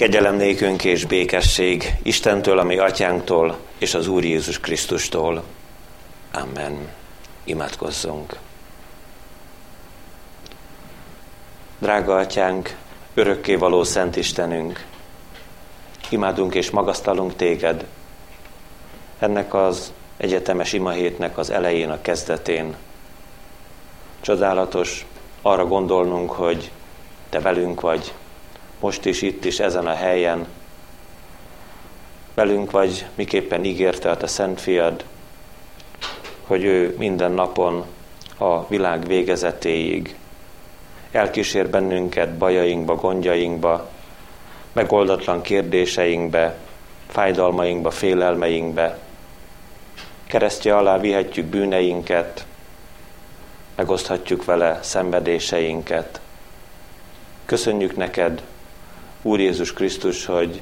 Kegyelem nékünk és békesség Istentől, ami atyánktól, és az Úr Jézus Krisztustól. Amen. Imádkozzunk. Drága atyánk, örökké való Szent Istenünk, imádunk és magasztalunk téged, ennek az egyetemes imahétnek az elején, a kezdetén. Csodálatos arra gondolnunk, hogy te velünk vagy, most is itt is ezen a helyen. Velünk vagy, miképpen ígérte a te szent fiad, hogy ő minden napon a világ végezetéig elkísér bennünket bajainkba, gondjainkba, megoldatlan kérdéseinkbe, fájdalmainkba, félelmeinkbe. Keresztje alá vihetjük bűneinket, megoszthatjuk vele szenvedéseinket. Köszönjük neked, Úr Jézus Krisztus, hogy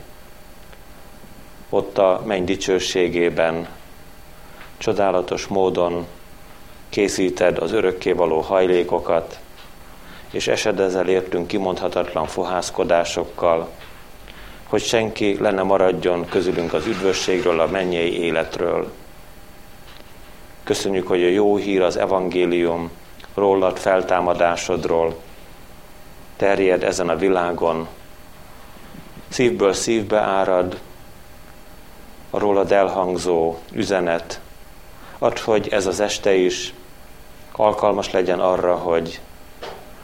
ott a menny dicsőségében csodálatos módon készíted az örökkévaló hajlékokat, és esedezel értünk kimondhatatlan fohászkodásokkal, hogy senki le ne maradjon közülünk az üdvösségről, a mennyei életről. Köszönjük, hogy a jó hír, az evangélium rólad feltámadásodról terjed ezen a világon, szívből szívbe árad a rólad elhangzó üzenet. Add, hogy ez az este is alkalmas legyen arra, hogy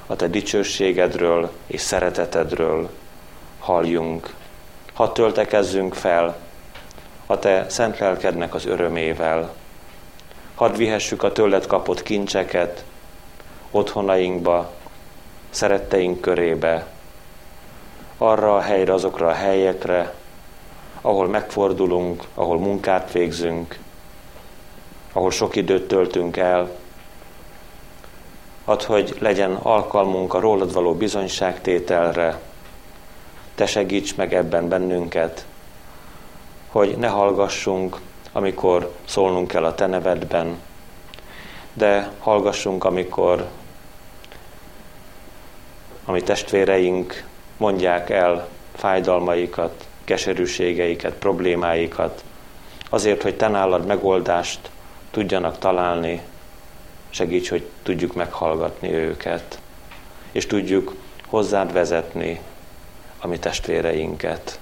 a te dicsőségedről és szeretetedről halljunk. Hadd töltekezzünk fel a te szent lelkednek az örömével. Hadd vihessük a tőled kapott kincseket otthonainkba, szeretteink körébe, arra a helyre, azokra a helyekre, ahol megfordulunk, ahol munkát végzünk, ahol sok időt töltünk el. Add, hogy legyen alkalmunk a rólad való bizonyságtételre. Te segíts meg ebben bennünket, hogy ne hallgassunk, amikor szólnunk kell a Te nevedben, de hallgassunk, amikor a mi testvéreink mondják el fájdalmaikat, keserűségeiket, problémáikat, azért, hogy te nálad megoldást tudjanak találni, segíts, hogy tudjuk meghallgatni őket, és tudjuk hozzád vezetni a mi testvéreinket.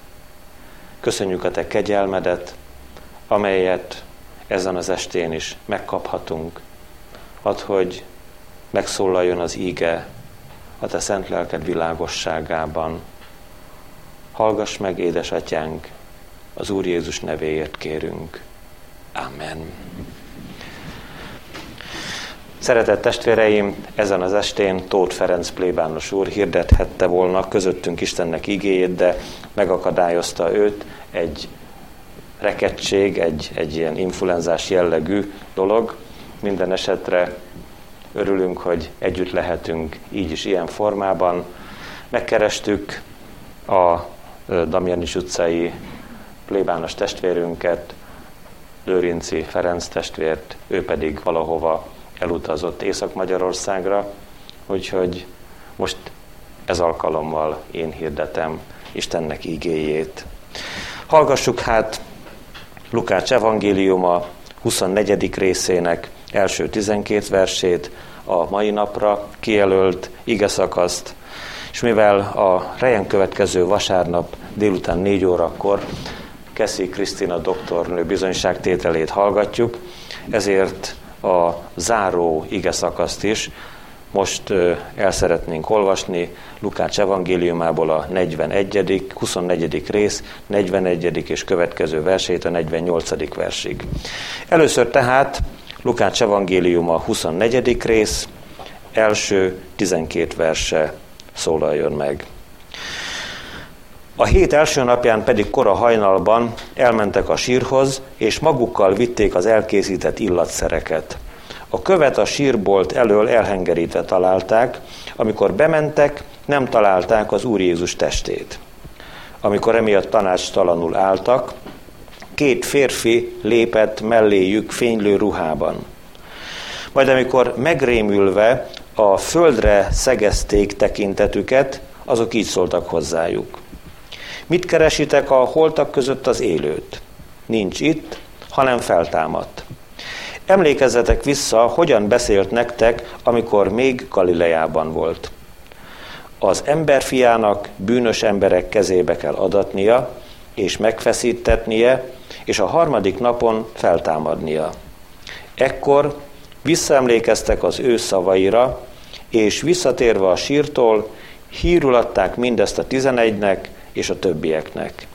Köszönjük a te kegyelmedet, amelyet ezen az estén is megkaphatunk. Add, hogy megszólaljon az íge a te szent lelked világosságában. Hallgass meg, édesatyánk, az Úr Jézus nevéért kérünk. Amen. Szeretett testvéreim, ezen az estén Tóth Ferenc plébános úr hirdethette volna közöttünk Istennek igéjét, de megakadályozta őt egy rekettség, egy, egy ilyen influenzás jellegű dolog. Minden esetre Örülünk, hogy együtt lehetünk így is ilyen formában. Megkerestük a Damjanis utcai plébános testvérünket, Lőrinci Ferenc testvért, ő pedig valahova elutazott Észak-Magyarországra, úgyhogy most ez alkalommal én hirdetem Istennek igéjét. Hallgassuk hát Lukács evangéliuma 24. részének első 12 versét, a mai napra kijelölt ige szakaszt, és mivel a rejen következő vasárnap délután 4 órakor Keszi Krisztina doktornő bizonyságtételét hallgatjuk, ezért a záró ige szakaszt is most el szeretnénk olvasni Lukács evangéliumából a 41., 24. rész, 41. és következő versét a 48. versig. Először tehát Lukács evangéliuma 24. rész, első 12 verse szólaljon meg. A hét első napján pedig kora hajnalban elmentek a sírhoz, és magukkal vitték az elkészített illatszereket. A követ a sírbolt elől elhengerítve találták, amikor bementek, nem találták az Úr Jézus testét. Amikor emiatt tanácstalanul álltak, két férfi lépett melléjük fénylő ruhában. Majd amikor megrémülve a földre szegezték tekintetüket, azok így szóltak hozzájuk. Mit keresitek a holtak között az élőt? Nincs itt, hanem feltámadt. Emlékezzetek vissza, hogyan beszélt nektek, amikor még Galileában volt. Az emberfiának bűnös emberek kezébe kell adatnia, és megfeszítetnie, és a harmadik napon feltámadnia. Ekkor visszaemlékeztek az ő szavaira, és visszatérve a sírtól, hírul adták mindezt a tizenegynek és a többieknek.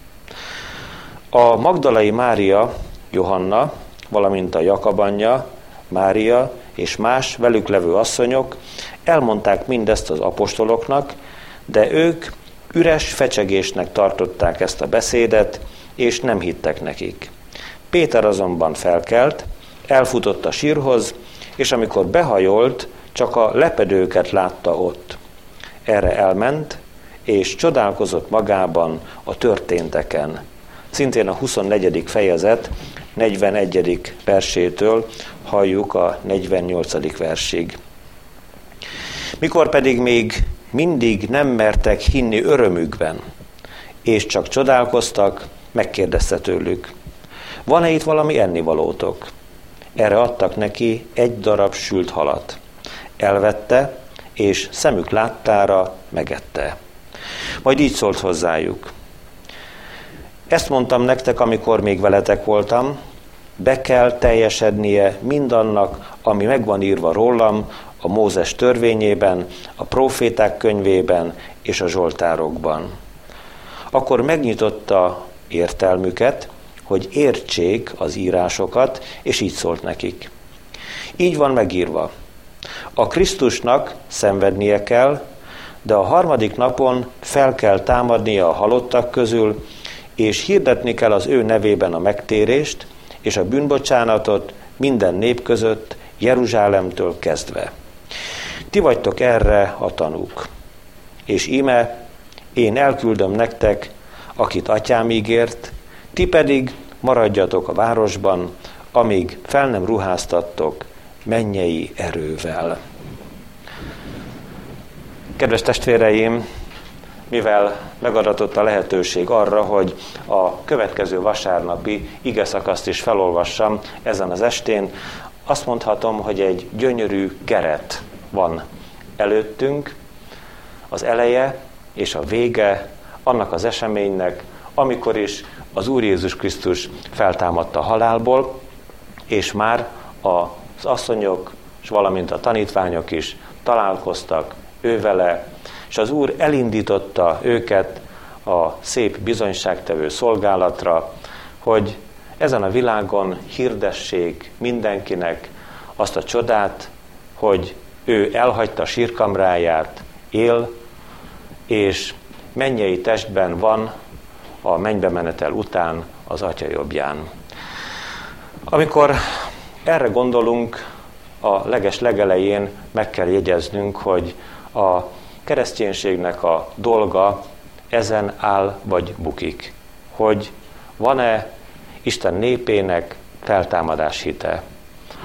A Magdalai Mária, Johanna, valamint a Jakab anyja, Mária és más velük levő asszonyok elmondták mindezt az apostoloknak, de ők üres fecsegésnek tartották ezt a beszédet, és nem hittek nekik. Péter azonban felkelt, elfutott a sírhoz, és amikor behajolt, csak a lepedőket látta ott. Erre elment, és csodálkozott magában a történteken. Szintén a 24. fejezet 41. versétől halljuk a 48. versig. Mikor pedig még mindig nem mertek hinni örömükben, és csak csodálkoztak, megkérdezte tőlük, van-e itt valami ennivalótok? Erre adtak neki egy darab sült halat. Elvette, és szemük láttára megette. Majd így szólt hozzájuk. Ezt mondtam nektek, amikor még veletek voltam, be kell teljesednie mindannak, ami megvan írva rólam a Mózes törvényében, a proféták könyvében és a zsoltárokban. Akkor megnyitotta értelmüket, hogy értsék az írásokat, és így szólt nekik. Így van megírva. A Krisztusnak szenvednie kell, de a harmadik napon fel kell támadnia a halottak közül, és hirdetni kell az ő nevében a megtérést és a bűnbocsánatot minden nép között, Jeruzsálemtől kezdve. Ti vagytok erre a tanúk. És íme, én elküldöm nektek, akit atyám ígért, ti pedig maradjatok a városban, amíg fel nem ruháztattok mennyei erővel. Kedves testvéreim, mivel megadatott a lehetőség arra, hogy a következő vasárnapi ige is felolvassam ezen az estén, azt mondhatom, hogy egy gyönyörű keret van előttünk, az eleje és a vége annak az eseménynek, amikor is az Úr Jézus Krisztus feltámadta a halálból, és már az asszonyok, és valamint a tanítványok is találkoztak ővele, és az Úr elindította őket a szép bizonyságtevő szolgálatra, hogy ezen a világon hirdessék mindenkinek azt a csodát, hogy ő elhagyta sírkamráját, él, és mennyei testben van a mennybe menetel után az atya jobbján. Amikor erre gondolunk, a leges legelején meg kell jegyeznünk, hogy a kereszténységnek a dolga ezen áll vagy bukik. Hogy van-e Isten népének feltámadás hite.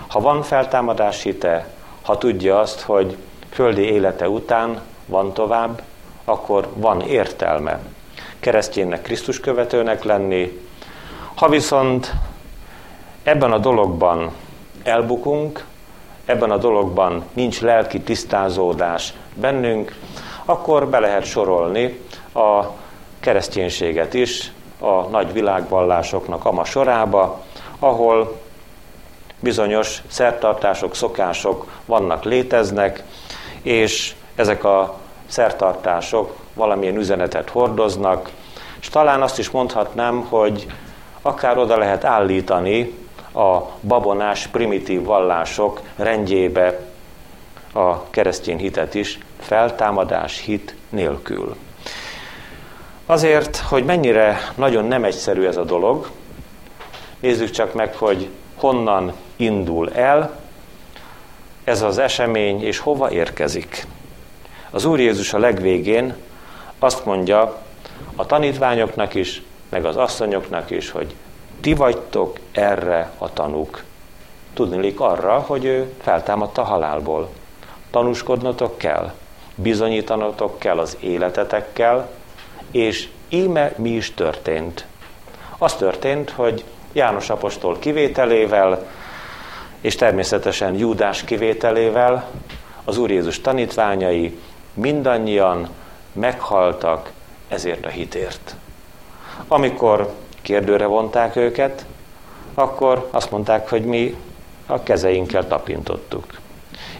Ha van feltámadás hite, ha tudja azt, hogy földi élete után van tovább, akkor van értelme kereszténynek, Krisztus követőnek lenni. Ha viszont ebben a dologban elbukunk, ebben a dologban nincs lelki tisztázódás bennünk, akkor be lehet sorolni a kereszténységet is a nagy világvallásoknak ama sorába, ahol bizonyos szertartások, szokások vannak, léteznek, és ezek a szertartások valamilyen üzenetet hordoznak, és talán azt is mondhatnám, hogy akár oda lehet állítani a babonás primitív vallások rendjébe a keresztény hitet is, feltámadás hit nélkül. Azért, hogy mennyire nagyon nem egyszerű ez a dolog, nézzük csak meg, hogy honnan indul el ez az esemény, és hova érkezik. Az Úr Jézus a legvégén azt mondja a tanítványoknak is, meg az asszonyoknak is, hogy ti vagytok erre a tanúk. Tudnilik arra, hogy ő feltámadta a halálból. Tanúskodnotok kell, bizonyítanotok kell az életetekkel, és íme mi is történt. Az történt, hogy János apostol kivételével, és természetesen Júdás kivételével az Úr Jézus tanítványai mindannyian meghaltak ezért a hitért. Amikor kérdőre vonták őket, akkor azt mondták, hogy mi a kezeinkkel tapintottuk,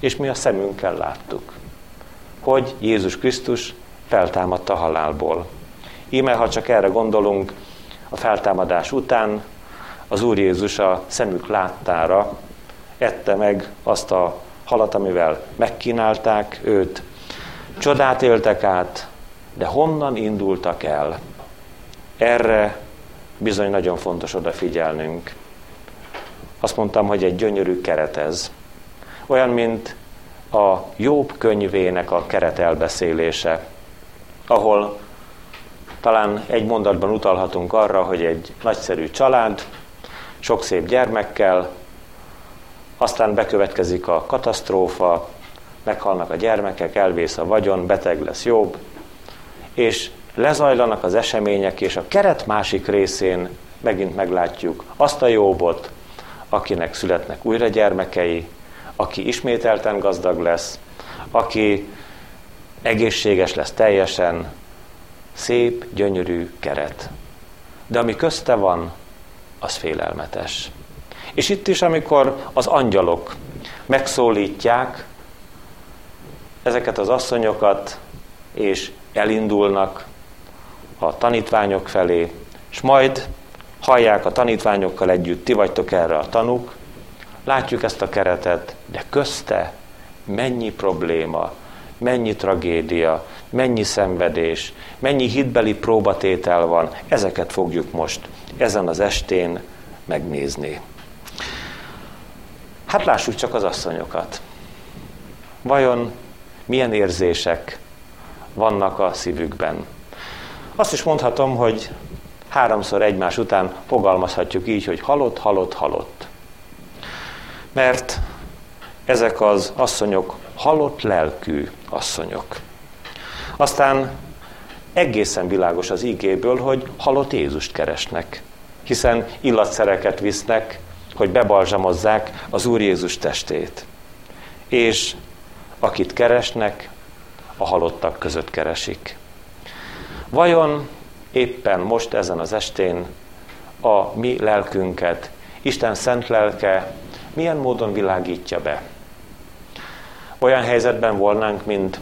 és mi a szemünkkel láttuk, hogy Jézus Krisztus feltámadta a halálból. Íme, ha csak erre gondolunk, a feltámadás után az Úr Jézus a szemük láttára ette meg azt a halat, amivel megkínálták őt. Csodát éltek át, de honnan indultak el? Erre bizony nagyon fontos odafigyelnünk. Azt mondtam, hogy egy gyönyörű keret ez. Olyan, mint a Jobb könyvének a keret elbeszélése, ahol talán egy mondatban utalhatunk arra, hogy egy nagyszerű család, sok szép gyermekkel, aztán bekövetkezik a katasztrófa, meghalnak a gyermekek, elvész a vagyon, beteg lesz jobb, és lezajlanak az események, és a keret másik részén megint meglátjuk azt a jobbot, akinek születnek újra gyermekei, aki ismételten gazdag lesz, aki egészséges lesz teljesen, szép, gyönyörű keret. De ami közte van, az félelmetes. És itt is, amikor az angyalok megszólítják ezeket az asszonyokat, és elindulnak a tanítványok felé, és majd hallják a tanítványokkal együtt, ti vagytok erre a tanúk, látjuk ezt a keretet, de közte mennyi probléma, mennyi tragédia, mennyi szenvedés, mennyi hitbeli próbatétel van, ezeket fogjuk most ezen az estén megnézni. Hát lássuk csak az asszonyokat. Vajon milyen érzések vannak a szívükben? Azt is mondhatom, hogy háromszor egymás után fogalmazhatjuk így, hogy halott, halott, halott. Mert ezek az asszonyok halott lelkű asszonyok. Aztán egészen világos az ígéből, hogy halott Jézust keresnek, hiszen illatszereket visznek, hogy bebalzsamozzák az Úr Jézus testét. És akit keresnek, a halottak között keresik. Vajon éppen most ezen az estén a mi lelkünket Isten szent lelke milyen módon világítja be? Olyan helyzetben volnánk, mint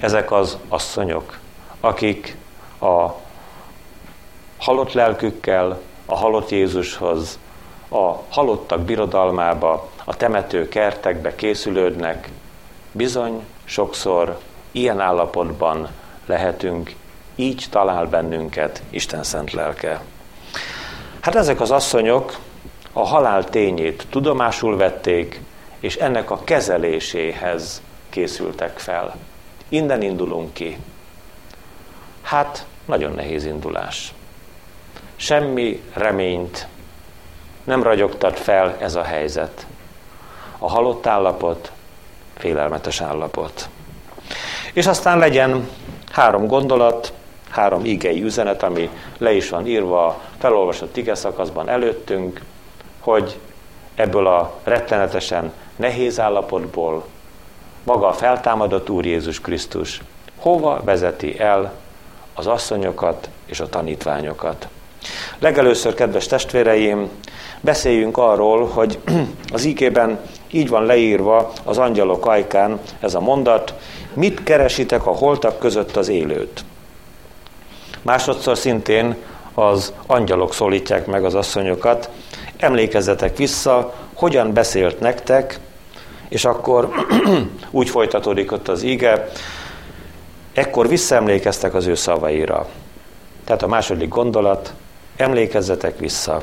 ezek az asszonyok, akik a halott lelkükkel a halott Jézushoz, a halottak birodalmába, a temető kertekbe készülődnek, bizony sokszor ilyen állapotban lehetünk, így talál bennünket Isten szent lelke. Hát ezek az asszonyok a halál tényét tudomásul vették, és ennek a kezeléséhez készültek fel. Innen indulunk ki. Hát, nagyon nehéz indulás. Semmi reményt nem ragyogtat fel ez a helyzet. A halott állapot, félelmetes állapot. És aztán legyen három gondolat, három igei üzenet, ami le is van írva felolvasott ige szakaszban előttünk, hogy ebből a rettenetesen nehéz állapotból maga a feltámadott Úr Jézus Krisztus hova vezeti el az asszonyokat és a tanítványokat. Legelőször, kedves testvéreim, beszéljünk arról, hogy az ígében így van leírva az angyalok ajkán ez a mondat, mit keresitek a holtak között az élőt? Másodszor szintén az angyalok szólítják meg az asszonyokat, emlékezzetek vissza, hogyan beszélt nektek, és akkor úgy folytatódik ott az ige, ekkor visszaemlékeztek az ő szavaira. Tehát a második gondolat, emlékezzetek vissza.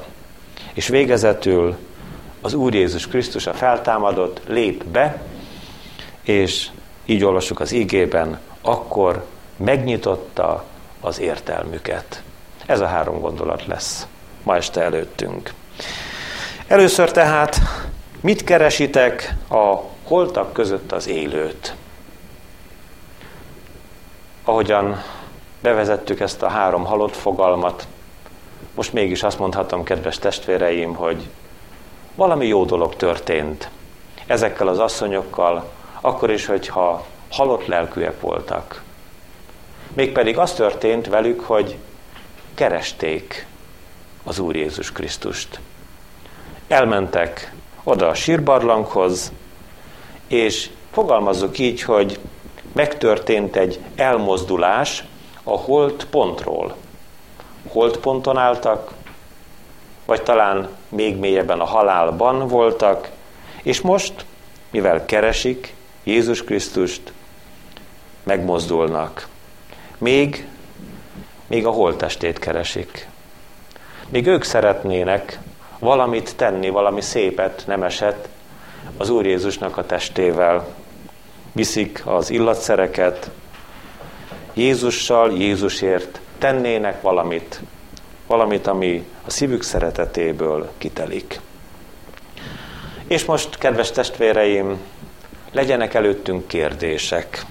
És végezetül az Úr Jézus Krisztus a feltámadott lép be, és így olvassuk az ígében, akkor megnyitotta az értelmüket. Ez a három gondolat lesz ma este előttünk. Először tehát, mit keresitek a holtak között az élőt? Ahogyan bevezettük ezt a három halott fogalmat, most mégis azt mondhatom, kedves testvéreim, hogy valami jó dolog történt ezekkel az asszonyokkal, akkor is, hogyha halott lelkűek voltak. Mégpedig az történt velük, hogy keresték az Úr Jézus Krisztust. Elmentek oda a sírbarlanghoz, és fogalmazzuk így, hogy megtörtént egy elmozdulás a holt pontról. Holt ponton álltak, vagy talán még mélyebben a halálban voltak, és most, mivel keresik Jézus Krisztust, megmozdulnak. Még, még a holttestét keresik. Még ők szeretnének valamit tenni, valami szépet, nemeset az Úr Jézusnak a testével. Viszik az illatszereket, Jézussal, Jézusért tennének valamit, valamit, ami a szívük szeretetéből kitelik. És most, kedves testvéreim, legyenek előttünk kérdések.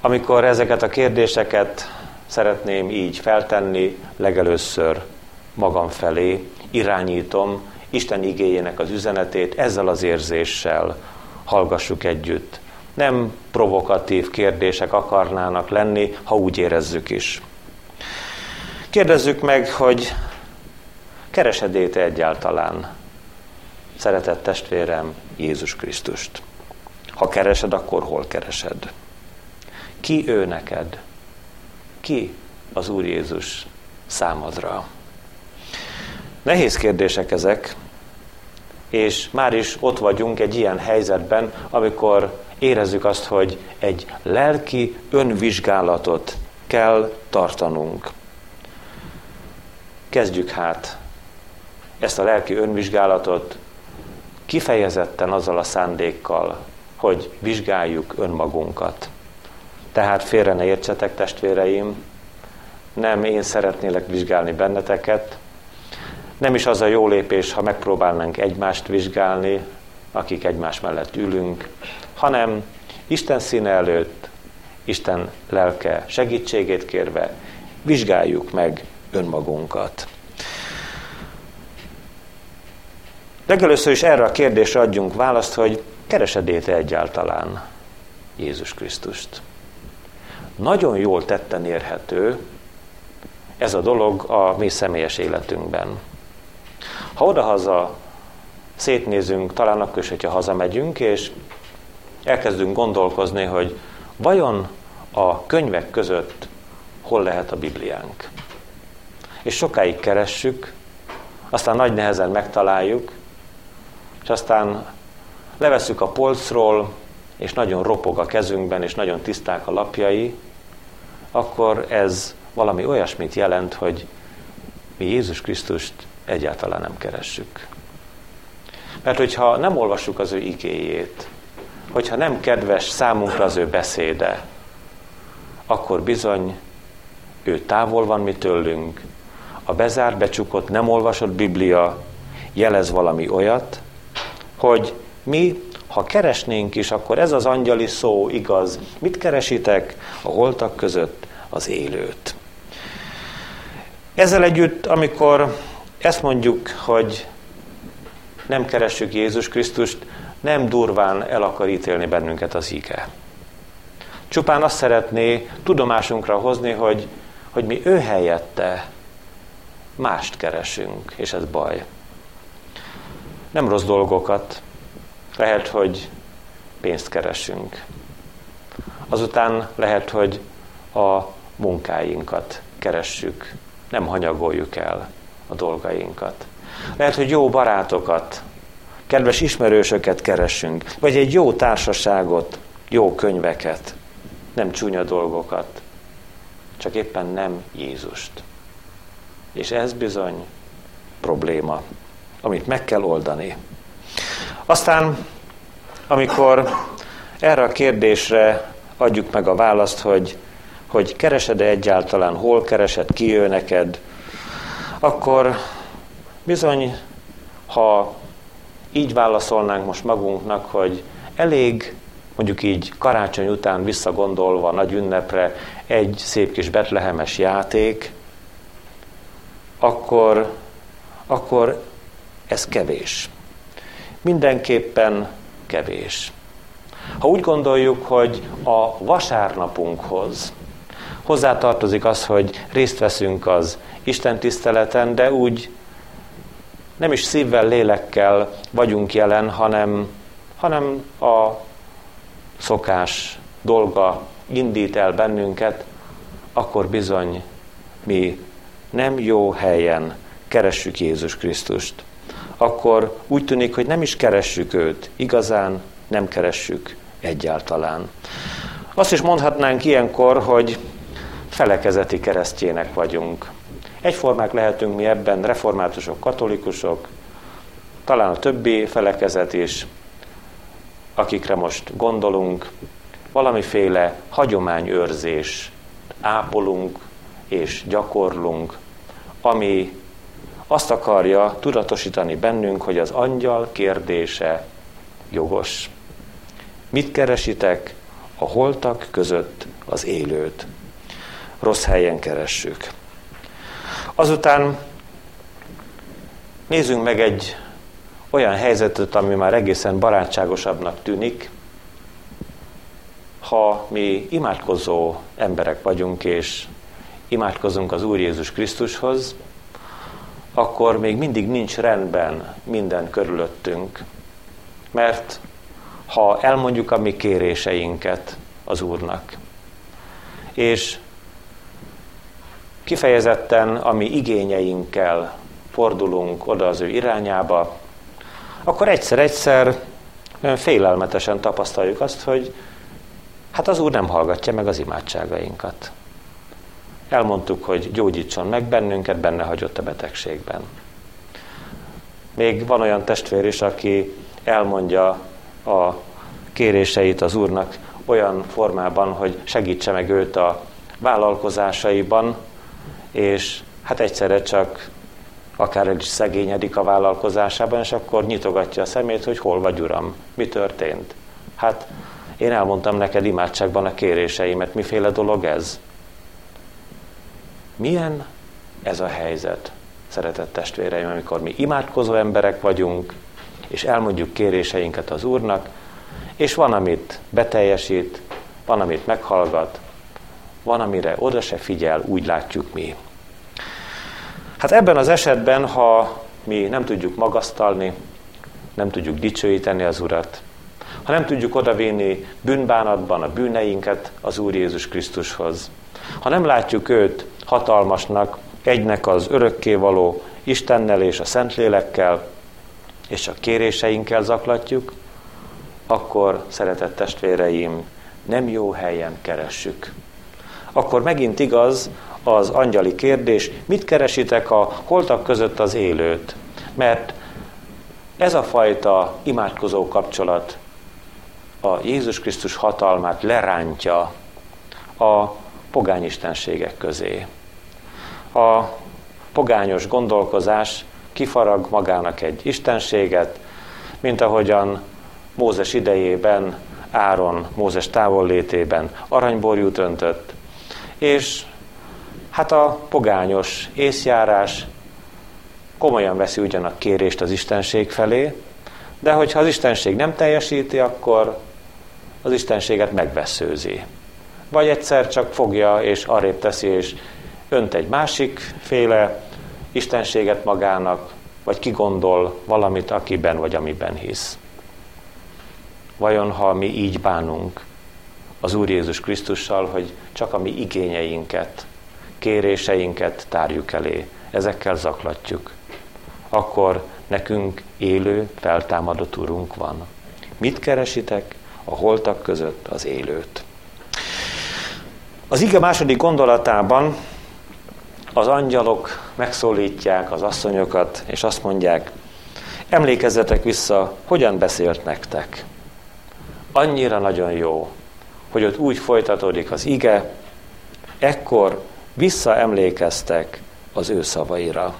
Amikor ezeket a kérdéseket szeretném így feltenni, legelőször magam felé irányítom Isten igényének az üzenetét, ezzel az érzéssel hallgassuk együtt. Nem provokatív kérdések akarnának lenni, ha úgy érezzük is. Kérdezzük meg, hogy keresed te egyáltalán, szeretett testvérem, Jézus Krisztust? Ha keresed, akkor hol keresed? Ki ő neked? Ki az Úr Jézus számodra? Nehéz kérdések ezek, és már is ott vagyunk egy ilyen helyzetben, amikor érezzük azt, hogy egy lelki önvizsgálatot kell tartanunk. Kezdjük hát ezt a lelki önvizsgálatot kifejezetten azzal a szándékkal, hogy vizsgáljuk önmagunkat. Tehát félre ne értsetek, testvéreim, nem én szeretnélek vizsgálni benneteket, nem is az a jó lépés, ha megpróbálnánk egymást vizsgálni, akik egymás mellett ülünk, hanem Isten színe előtt, Isten lelke segítségét kérve vizsgáljuk meg önmagunkat. Legelőször is erre a kérdésre adjunk választ, hogy keresed-e egyáltalán Jézus Krisztust? Nagyon jól tetten érhető ez a dolog a mi személyes életünkben. Ha odahaza szétnézünk, talán akkor is, hogyha hazamegyünk, és elkezdünk gondolkozni, hogy vajon a könyvek között hol lehet a Bibliánk. És sokáig keressük, aztán nagy nehezen megtaláljuk, és aztán levesszük a polcról, és nagyon ropog a kezünkben, és nagyon tiszták a lapjai, akkor ez valami olyasmit jelent, hogy mi Jézus Krisztust egyáltalán nem keressük. Mert hogyha nem olvassuk az ő igéjét, hogyha nem kedves számunkra az ő beszéde, akkor bizony ő távol van mi tőlünk, a bezár, becsukott, nem olvasott Biblia jelez valami olyat, hogy mi, ha keresnénk is, akkor ez az angyali szó igaz. Mit keresitek? A holtak között az élőt. Ezzel együtt, amikor ezt mondjuk, hogy nem keressük Jézus Krisztust, nem durván el akar ítélni bennünket az ige. Csupán azt szeretné tudomásunkra hozni, hogy, hogy mi ő helyette mást keresünk, és ez baj. Nem rossz dolgokat, lehet, hogy pénzt keresünk. Azután lehet, hogy a munkáinkat keressük, nem hanyagoljuk el a dolgainkat. Lehet, hogy jó barátokat, kedves ismerősöket keressünk, vagy egy jó társaságot, jó könyveket, nem csúnya dolgokat, csak éppen nem Jézust. És ez bizony probléma, amit meg kell oldani. Aztán, amikor erre a kérdésre adjuk meg a választ, hogy, hogy keresed-e egyáltalán, hol keresed, ki jön neked, akkor bizony, ha így válaszolnánk most magunknak, hogy elég mondjuk így karácsony után visszagondolva nagy ünnepre egy szép kis betlehemes játék, akkor, akkor ez kevés. Mindenképpen kevés. Ha úgy gondoljuk, hogy a vasárnapunkhoz hozzátartozik az, hogy részt veszünk az Isten tiszteleten, de úgy nem is szívvel, lélekkel vagyunk jelen, hanem, hanem a szokás dolga indít el bennünket, akkor bizony mi nem jó helyen keressük Jézus Krisztust. Akkor úgy tűnik, hogy nem is keressük őt, igazán nem keressük egyáltalán. Azt is mondhatnánk ilyenkor, hogy felekezeti keresztjének vagyunk. Egyformák lehetünk mi ebben, reformátusok, katolikusok, talán a többi felekezet is, akikre most gondolunk, valamiféle hagyományőrzés ápolunk és gyakorlunk, ami azt akarja tudatosítani bennünk, hogy az angyal kérdése jogos. Mit keresitek a holtak között az élőt? Rossz helyen keressük. Azután nézzünk meg egy olyan helyzetet, ami már egészen barátságosabbnak tűnik, ha mi imádkozó emberek vagyunk, és imádkozunk az Úr Jézus Krisztushoz, akkor még mindig nincs rendben minden körülöttünk. Mert ha elmondjuk a mi kéréseinket az Úrnak, és kifejezetten a mi igényeinkkel fordulunk oda az ő irányába, akkor egyszer-egyszer olyan félelmetesen tapasztaljuk azt, hogy hát az Úr nem hallgatja meg az imádságainkat. Elmondtuk, hogy gyógyítson meg bennünket, benne hagyott a betegségben. Még van olyan testvér is, aki elmondja a kéréseit az Úrnak olyan formában, hogy segítse meg őt a vállalkozásaiban, és hát egyszerre csak akár el is szegényedik a vállalkozásában, és akkor nyitogatja a szemét, hogy hol vagy uram, mi történt. Hát én elmondtam neked imádságban a kéréseimet, miféle dolog ez? Milyen ez a helyzet, szeretett testvéreim, amikor mi imádkozó emberek vagyunk, és elmondjuk kéréseinket az Úrnak, és van, amit beteljesít, van, amit meghallgat, van, amire oda se figyel, úgy látjuk mi. Hát ebben az esetben, ha mi nem tudjuk magasztalni, nem tudjuk dicsőíteni az Urat, ha nem tudjuk odavinni bűnbánatban a bűneinket az Úr Jézus Krisztushoz, ha nem látjuk őt hatalmasnak, egynek az örökkévaló Istennel és a Szentlélekkel, és a kéréseinkkel zaklatjuk, akkor, szeretett testvéreim, nem jó helyen keressük. Akkor megint igaz az angyali kérdés, mit keresitek a holtak között az élőt? Mert ez a fajta imádkozó kapcsolat a Jézus Krisztus hatalmát lerántja a pogányistenségek közé. A pogányos gondolkozás kifarag magának egy istenséget, mint ahogyan Mózes idejében, Áron Mózes távollétében aranyborjút öntött, és hát a pogányos észjárás komolyan veszi ugyan a kérést az istenség felé, de hogyha az istenség nem teljesíti, akkor az istenséget megveszőzi. Vagy egyszer csak fogja és arrébb teszi, és önt egy másik féle istenséget magának, vagy kigondol valamit, akiben vagy amiben hisz. Vajon, ha mi így bánunk az Úr Jézus Krisztussal, hogy csak a mi igényeinket, kéréseinket tárjuk elé, ezekkel zaklatjuk, akkor nekünk élő, feltámadott Urunk van. Mit keresitek? A holtak között az élőt. Az ige második gondolatában az angyalok megszólítják az asszonyokat, és azt mondják, emlékezzetek vissza, hogyan beszélt nektek. Annyira nagyon jó, hogy ott úgy folytatódik az ige, ekkor visszaemlékeztek az ő szavaira.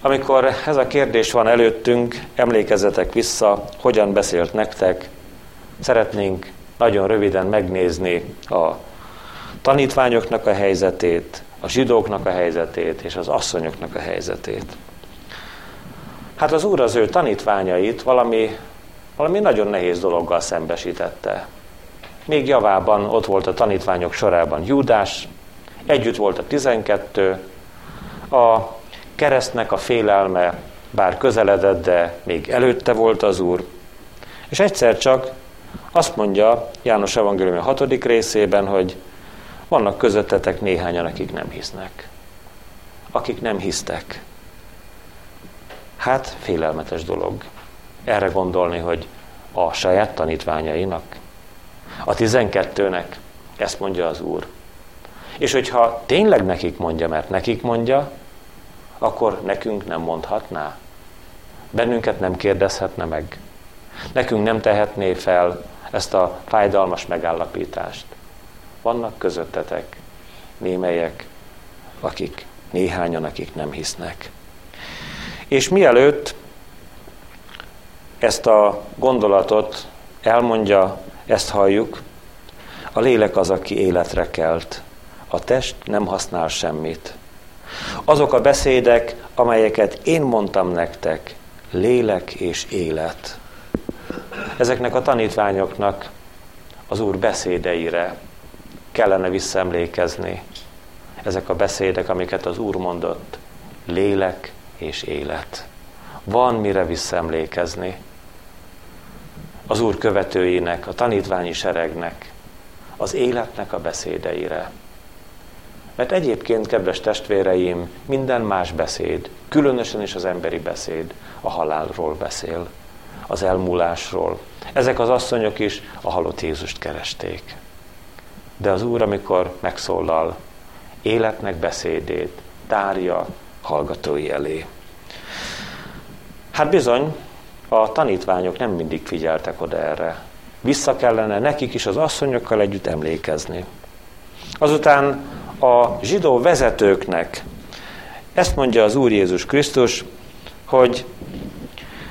Amikor ez a kérdés van előttünk, emlékezzetek vissza, hogyan beszélt nektek, szeretnénk nagyon röviden megnézni a tanítványoknak a helyzetét, a zsidóknak a helyzetét és az asszonyoknak a helyzetét. Hát az úr az ő tanítványait valami, valami nagyon nehéz dologgal szembesítette. Még javában ott volt a tanítványok sorában Júdás, együtt volt a tizenkettő, a keresztnek a félelme bár közeledett, de még előtte volt az Úr. És egyszer csak azt mondja János Evangélium 6. részében, hogy vannak közöttetek néhányan, akik nem hisznek. Akik nem hisztek. Hát félelmetes dolog erre gondolni, hogy a saját tanítványainak, a tizenkettőnek ezt mondja az Úr. És hogyha tényleg nekik mondja, mert nekik mondja, akkor nekünk nem mondhatná. Bennünket nem kérdezhetne meg. Nekünk nem tehetné fel ezt a fájdalmas megállapítást. Vannak közöttetek némelyek, akik, néhányan, akik nem hisznek. És mielőtt ezt a gondolatot elmondja, ezt halljuk, a lélek az, aki életre kelt. A test nem használ semmit. Azok a beszédek, amelyeket én mondtam nektek, lélek és élet. Ezeknek a tanítványoknak az Úr beszédeire kellene visszaemlékezni. Ezek a beszédek, amiket az Úr mondott, lélek és élet. Van mire visszaemlékezni. Az Úr követőinek, a tanítványi seregnek, az életnek a beszédeire. Mert egyébként, kedves testvéreim, minden más beszéd, különösen is az emberi beszéd, a halálról beszél, az elmúlásról. Ezek az asszonyok is a halott Jézust keresték. De az Úr, amikor megszólal, életnek beszédét tárja hallgatói elé. Hát bizony, a tanítványok nem mindig figyeltek oda erre. Vissza kellene nekik is az asszonyokkal együtt emlékezni. Azután a zsidó vezetőknek ezt mondja az Úr Jézus Krisztus, hogy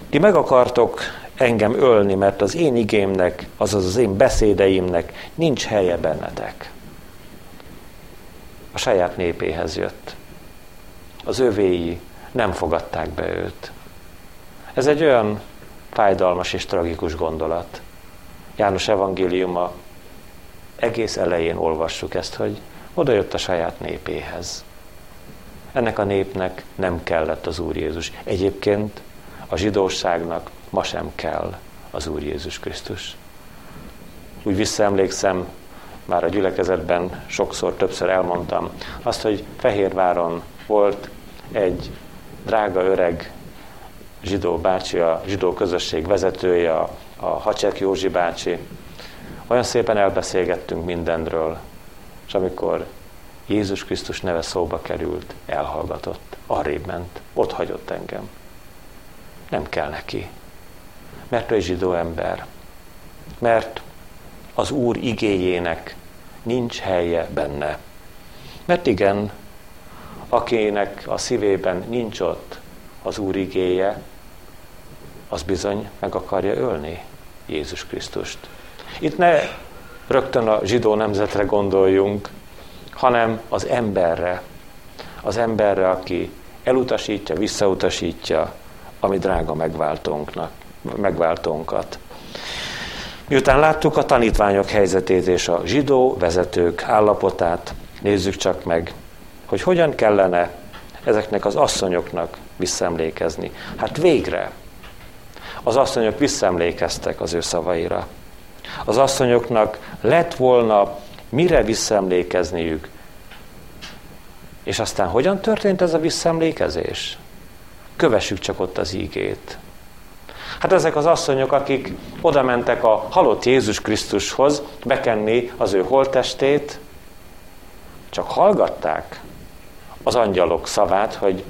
ti meg akartok engem ölni, mert az én igémnek, azaz az én beszédeimnek nincs helye bennetek. A saját népéhez jött. Az övéi nem fogadták be őt. Ez egy olyan fájdalmas és tragikus gondolat. János evangéliuma egész elején olvassuk ezt, hogy oda jött a saját népéhez. Ennek a népnek nem kellett az Úr Jézus. Egyébként a zsidóságnak ma sem kell az Úr Jézus Krisztus. Úgy visszaemlékszem, már a gyülekezetben sokszor, többször elmondtam, azt, hogy Fehérváron volt egy drága öreg zsidó bácsi, a zsidó közösség vezetője, a, a Hacsek Józsi bácsi. Olyan szépen elbeszélgettünk mindenről, és amikor Jézus Krisztus neve szóba került, elhallgatott, arrébb ment, ott hagyott engem. Nem kell neki, mert ő egy zsidó ember, mert az Úr igéjének nincs helye benne. Mert igen, akinek a szívében nincs ott az Úr igéje, az bizony meg akarja ölni Jézus Krisztust. Itt ne rögtön a zsidó nemzetre gondoljunk, hanem az emberre, az emberre, aki elutasítja, visszautasítja a mi drága megváltónknak, megváltónkat. Miután láttuk a tanítványok helyzetét és a zsidó vezetők állapotát, nézzük csak meg, hogy hogyan kellene ezeknek az asszonyoknak visszaemlékezni. Hát végre az asszonyok visszaemlékeztek az ő szavaira. Az asszonyoknak lett volna mire visszaemlékezniük. És aztán hogyan történt ez a visszaemlékezés? Kövessük csak ott az ígét. Hát ezek az asszonyok, akik oda mentek a halott Jézus Krisztushoz bekenni az ő holtestét, csak hallgatták az angyalok szavát, hogy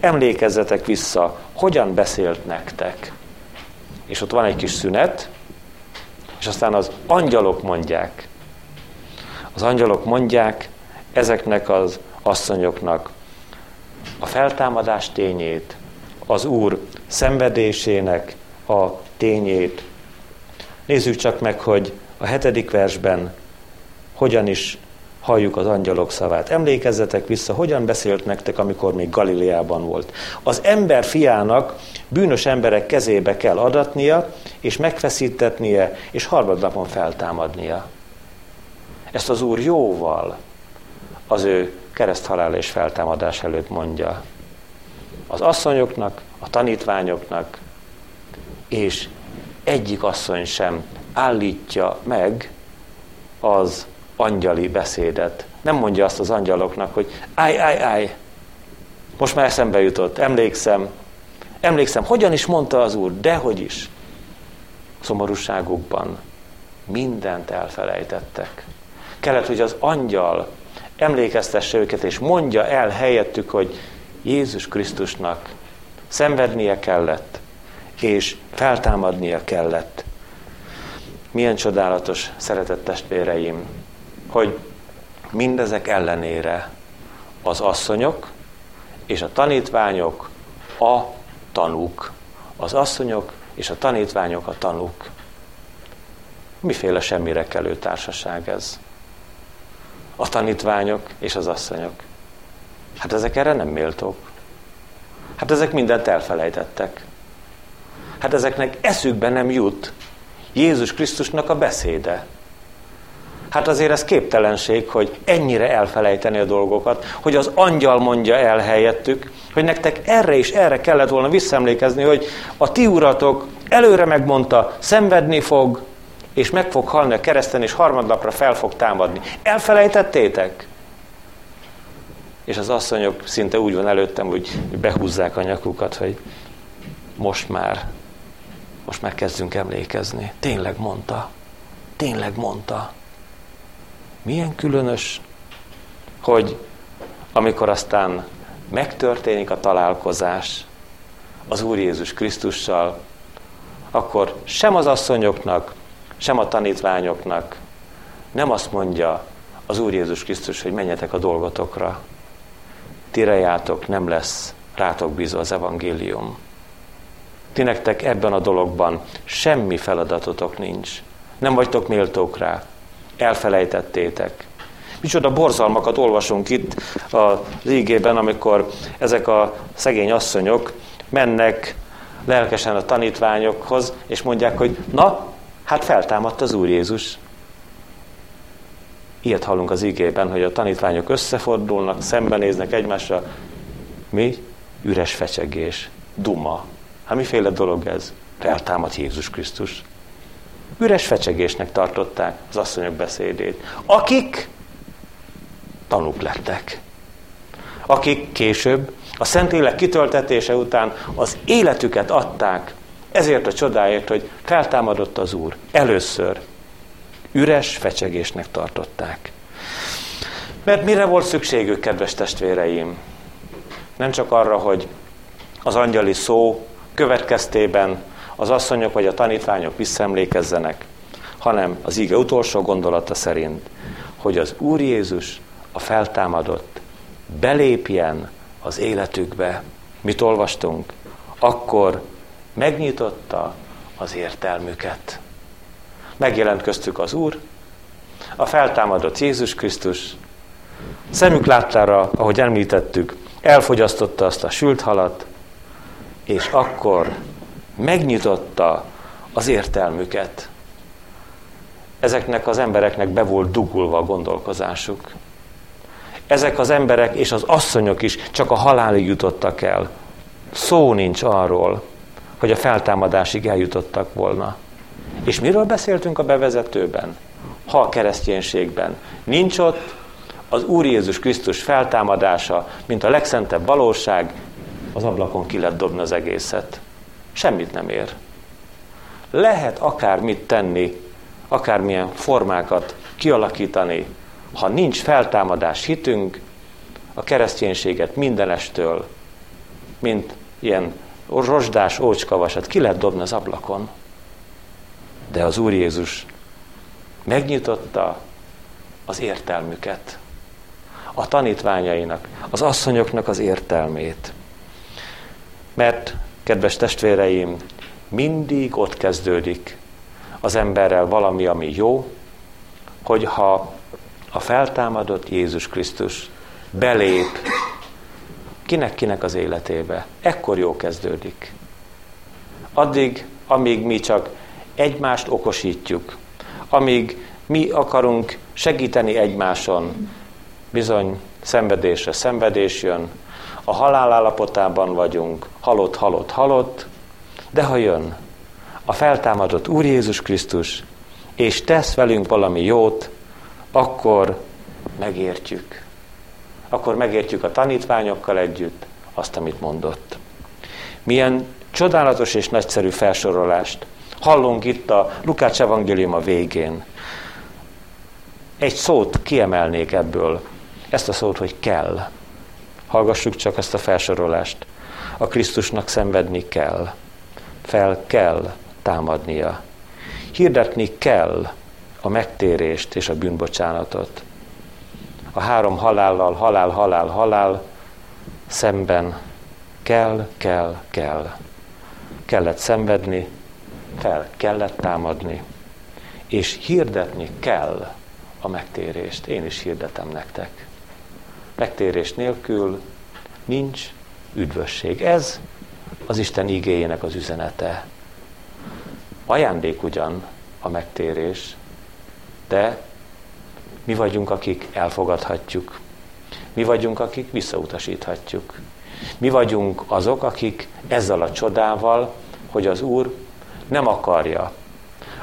emlékezzetek vissza, hogyan beszélt nektek. És ott van egy kis szünet, és aztán az angyalok mondják. Az angyalok mondják ezeknek az asszonyoknak a feltámadás tényét, az Úr szenvedésének a tényét, Nézzük csak meg, hogy a hetedik versben hogyan is halljuk az angyalok szavát. Emlékezzetek vissza, hogyan beszélt nektek, amikor még Galileában volt. Az ember fiának bűnös emberek kezébe kell adatnia, és megfeszítetnie, és harmadnapon feltámadnia. Ezt az Úr jóval az ő kereszthalál és feltámadás előtt mondja. Az asszonyoknak, a tanítványoknak, és egyik asszony sem állítja meg az angyali beszédet. Nem mondja azt az angyaloknak, hogy állj, állj, állj, most már eszembe jutott, emlékszem, emlékszem, hogyan is mondta az Úr, dehogy is. Szomorúságukban mindent elfelejtettek. Kellett, hogy az angyal emlékeztesse őket, és mondja el helyettük, hogy Jézus Krisztusnak szenvednie kellett, és feltámadnia kellett. Milyen csodálatos, szeretett testvéreim, hogy mindezek ellenére az asszonyok és a tanítványok a tanúk. Az asszonyok és a tanítványok a tanúk. Miféle semmire kelő társaság ez? A tanítványok és az asszonyok. Hát ezek erre nem méltók. Hát ezek mindent elfelejtettek. Hát ezeknek eszükbe nem jut Jézus Krisztusnak a beszéde. Hát azért ez képtelenség, hogy ennyire elfelejteni a dolgokat, hogy az angyal mondja el helyettük, hogy nektek erre is erre kellett volna visszaemlékezni, hogy a ti uratok előre megmondta, szenvedni fog, és meg fog halni a kereszten, és harmadnapra fel fog támadni. Elfelejtettétek? És az asszonyok szinte úgy van előttem, hogy behúzzák a nyakukat, hogy most már, most már kezdünk emlékezni. Tényleg mondta. Tényleg mondta. Milyen különös, hogy amikor aztán megtörténik a találkozás az Úr Jézus Krisztussal, akkor sem az asszonyoknak, sem a tanítványoknak nem azt mondja az Úr Jézus Krisztus, hogy menjetek a dolgotokra. Tirejátok, nem lesz rátok bízva az evangélium. Ti nektek ebben a dologban semmi feladatotok nincs. Nem vagytok méltók rá elfelejtettétek. Micsoda borzalmakat olvasunk itt az ígében, amikor ezek a szegény asszonyok mennek lelkesen a tanítványokhoz, és mondják, hogy na, hát feltámadt az Úr Jézus. Ilyet hallunk az ígében, hogy a tanítványok összefordulnak, szembenéznek egymásra. Mi? Üres fecsegés, duma. Hát miféle dolog ez? Feltámadt Jézus Krisztus üres fecsegésnek tartották az asszonyok beszédét. Akik tanúk lettek. Akik később a Szentlélek kitöltetése után az életüket adták ezért a csodáért, hogy feltámadott az Úr. Először üres fecsegésnek tartották. Mert mire volt szükségük, kedves testvéreim? Nem csak arra, hogy az angyali szó következtében az asszonyok vagy a tanítványok visszaemlékezzenek, hanem az ige utolsó gondolata szerint, hogy az Úr Jézus, a feltámadott, belépjen az életükbe. Mit olvastunk? Akkor megnyitotta az értelmüket. Megjelent köztük az Úr, a feltámadott Jézus Krisztus, szemük láttára, ahogy említettük, elfogyasztotta azt a sült halat, és akkor megnyitotta az értelmüket. Ezeknek az embereknek be volt dugulva a gondolkozásuk. Ezek az emberek és az asszonyok is csak a halálig jutottak el. Szó nincs arról, hogy a feltámadásig eljutottak volna. És miről beszéltünk a bevezetőben? Ha a kereszténységben nincs ott az Úr Jézus Krisztus feltámadása, mint a legszentebb valóság, az ablakon ki lehet dobni az egészet semmit nem ér. Lehet akármit tenni, akármilyen formákat kialakítani, ha nincs feltámadás hitünk, a kereszténységet mindenestől, mint ilyen rozsdás ócskavasat ki lehet dobni az ablakon. De az Úr Jézus megnyitotta az értelmüket, a tanítványainak, az asszonyoknak az értelmét. Mert kedves testvéreim, mindig ott kezdődik az emberrel valami, ami jó, hogy ha a feltámadott Jézus Krisztus belép kinek-kinek az életébe, ekkor jó kezdődik. Addig, amíg mi csak egymást okosítjuk, amíg mi akarunk segíteni egymáson, bizony szenvedésre szenvedés jön, a halál állapotában vagyunk, halott, halott, halott, de ha jön a feltámadott Úr Jézus Krisztus, és tesz velünk valami jót, akkor megértjük. Akkor megértjük a tanítványokkal együtt azt, amit mondott. Milyen csodálatos és nagyszerű felsorolást hallunk itt a Lukács evangélium a végén. Egy szót kiemelnék ebből, ezt a szót, hogy kell. Hallgassuk csak ezt a felsorolást. A Krisztusnak szenvedni kell. Fel kell támadnia. Hirdetni kell a megtérést és a bűnbocsánatot. A három halállal, halál, halál, halál szemben kell, kell, kell. Kellett szenvedni, fel kellett támadni, és hirdetni kell a megtérést. Én is hirdetem nektek. Megtérés nélkül nincs üdvösség. Ez az Isten igéjének az üzenete. Ajándék ugyan a megtérés, de mi vagyunk, akik elfogadhatjuk. Mi vagyunk, akik visszautasíthatjuk. Mi vagyunk azok, akik ezzel a csodával, hogy az Úr nem akarja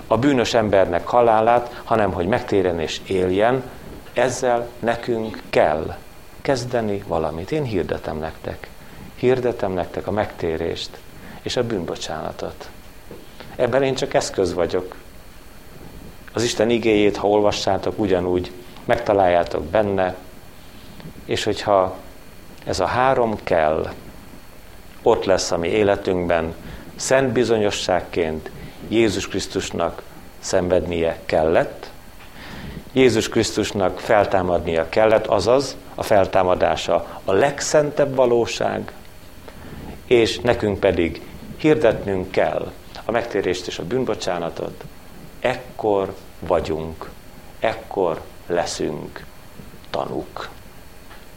a bűnös embernek halálát, hanem hogy megtérjen és éljen, ezzel nekünk kell kezdeni valamit. Én hirdetem nektek. Hirdetem nektek a megtérést és a bűnbocsánatot. Ebben én csak eszköz vagyok. Az Isten igéjét, ha olvassátok, ugyanúgy megtaláljátok benne, és hogyha ez a három kell, ott lesz a mi életünkben, szent bizonyosságként Jézus Krisztusnak szenvednie kellett, Jézus Krisztusnak feltámadnia kellett, azaz a feltámadása a legszentebb valóság, és nekünk pedig hirdetnünk kell a megtérést és a bűnbocsánatot, ekkor vagyunk, ekkor leszünk tanúk.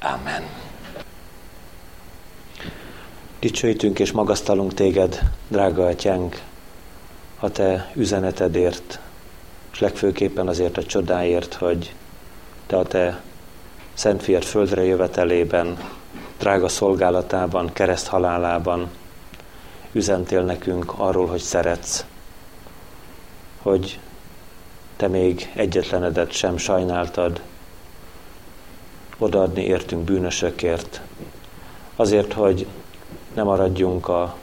Amen. Dicsőítünk és magasztalunk téged, drága atyánk, a te üzenetedért, és legfőképpen azért a csodáért, hogy te a te Szent Fiat földre jövetelében, drága szolgálatában, kereszt halálában üzentél nekünk arról, hogy szeretsz, hogy te még egyetlenedet sem sajnáltad odaadni értünk bűnösökért, azért, hogy ne maradjunk a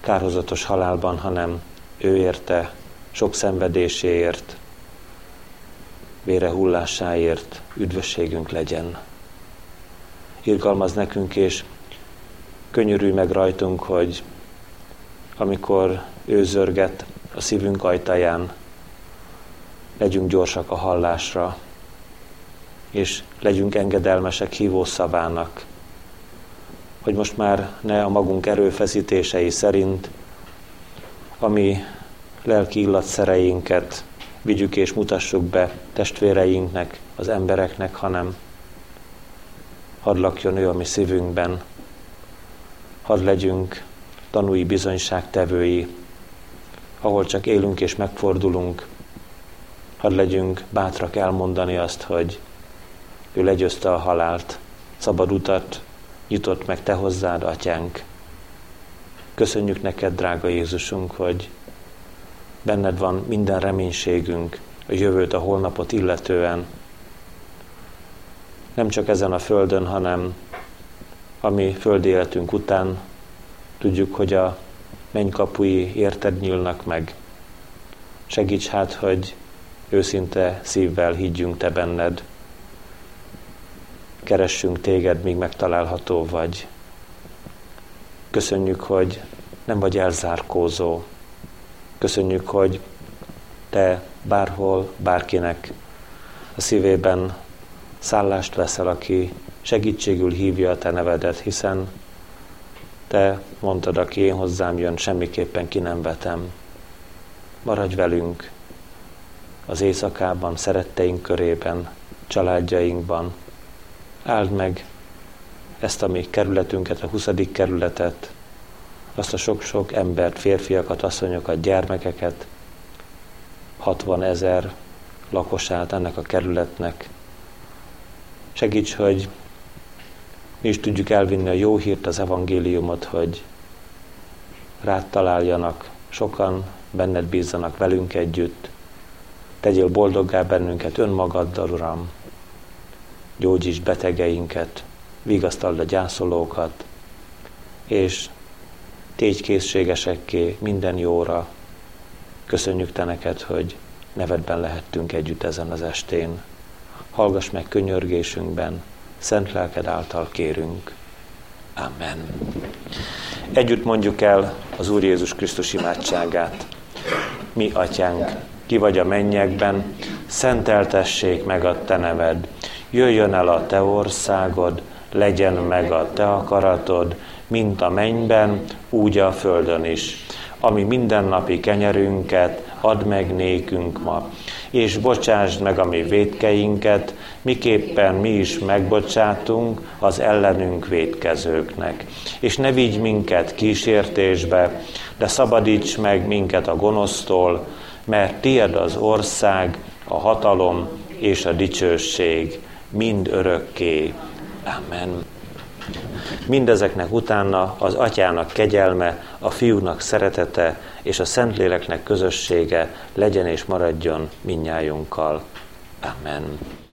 kárhozatos halálban, hanem ő érte sok szenvedéséért, vére hullásáért üdvösségünk legyen. Irgalmaz nekünk, és könyörülj meg rajtunk, hogy amikor ő zörget a szívünk ajtaján, legyünk gyorsak a hallásra, és legyünk engedelmesek hívó szavának, hogy most már ne a magunk erőfeszítései szerint, ami lelki illatszereinket vigyük és mutassuk be testvéreinknek, az embereknek, hanem hadd lakjon ő a mi szívünkben, hadd legyünk tanúi bizonyságtevői, ahol csak élünk és megfordulunk, hadd legyünk bátrak elmondani azt, hogy ő legyőzte a halált, szabad utat nyitott meg te hozzád, atyánk. Köszönjük neked, drága Jézusunk, hogy benned van minden reménységünk, a jövőt, a holnapot illetően. Nem csak ezen a földön, hanem a mi földi életünk után tudjuk, hogy a mennykapui érted nyílnak meg. Segíts hát, hogy őszinte szívvel higgyünk te benned. Keressünk téged, míg megtalálható vagy. Köszönjük, hogy nem vagy elzárkózó, Köszönjük, hogy te bárhol, bárkinek a szívében szállást veszel, aki segítségül hívja a te nevedet, hiszen te mondtad, aki én hozzám jön, semmiképpen ki nem vetem. Maradj velünk, az éjszakában, szeretteink körében, családjainkban. Áld meg ezt a mi kerületünket, a 20. kerületet, azt a sok-sok embert, férfiakat, asszonyokat, gyermekeket, 60 ezer lakosát ennek a kerületnek. Segíts, hogy mi is tudjuk elvinni a jó hírt, az evangéliumot, hogy rád találjanak sokan, benned bízzanak velünk együtt. Tegyél boldoggá bennünket önmagaddal, Uram. Gyógyíts betegeinket, vigasztald a gyászolókat, és tégy készségesekké minden jóra. Köszönjük Te neked, hogy nevedben lehettünk együtt ezen az estén. Hallgass meg könyörgésünkben, szent lelked által kérünk. Amen. Együtt mondjuk el az Úr Jézus Krisztus imádságát. Mi, Atyánk, ki vagy a mennyekben, szenteltessék meg a Te neved. Jöjjön el a Te országod, legyen meg a Te akaratod, mint a mennyben, úgy a földön is. Ami mindennapi kenyerünket add meg nékünk ma, és bocsásd meg a mi védkeinket, miképpen mi is megbocsátunk az ellenünk védkezőknek. És ne vigy minket kísértésbe, de szabadíts meg minket a gonosztól, mert tied az ország, a hatalom és a dicsőség mind örökké. Amen. Mindezeknek utána az atyának kegyelme, a fiúnak szeretete és a Szentléleknek közössége legyen és maradjon minnyájunkkal. Amen.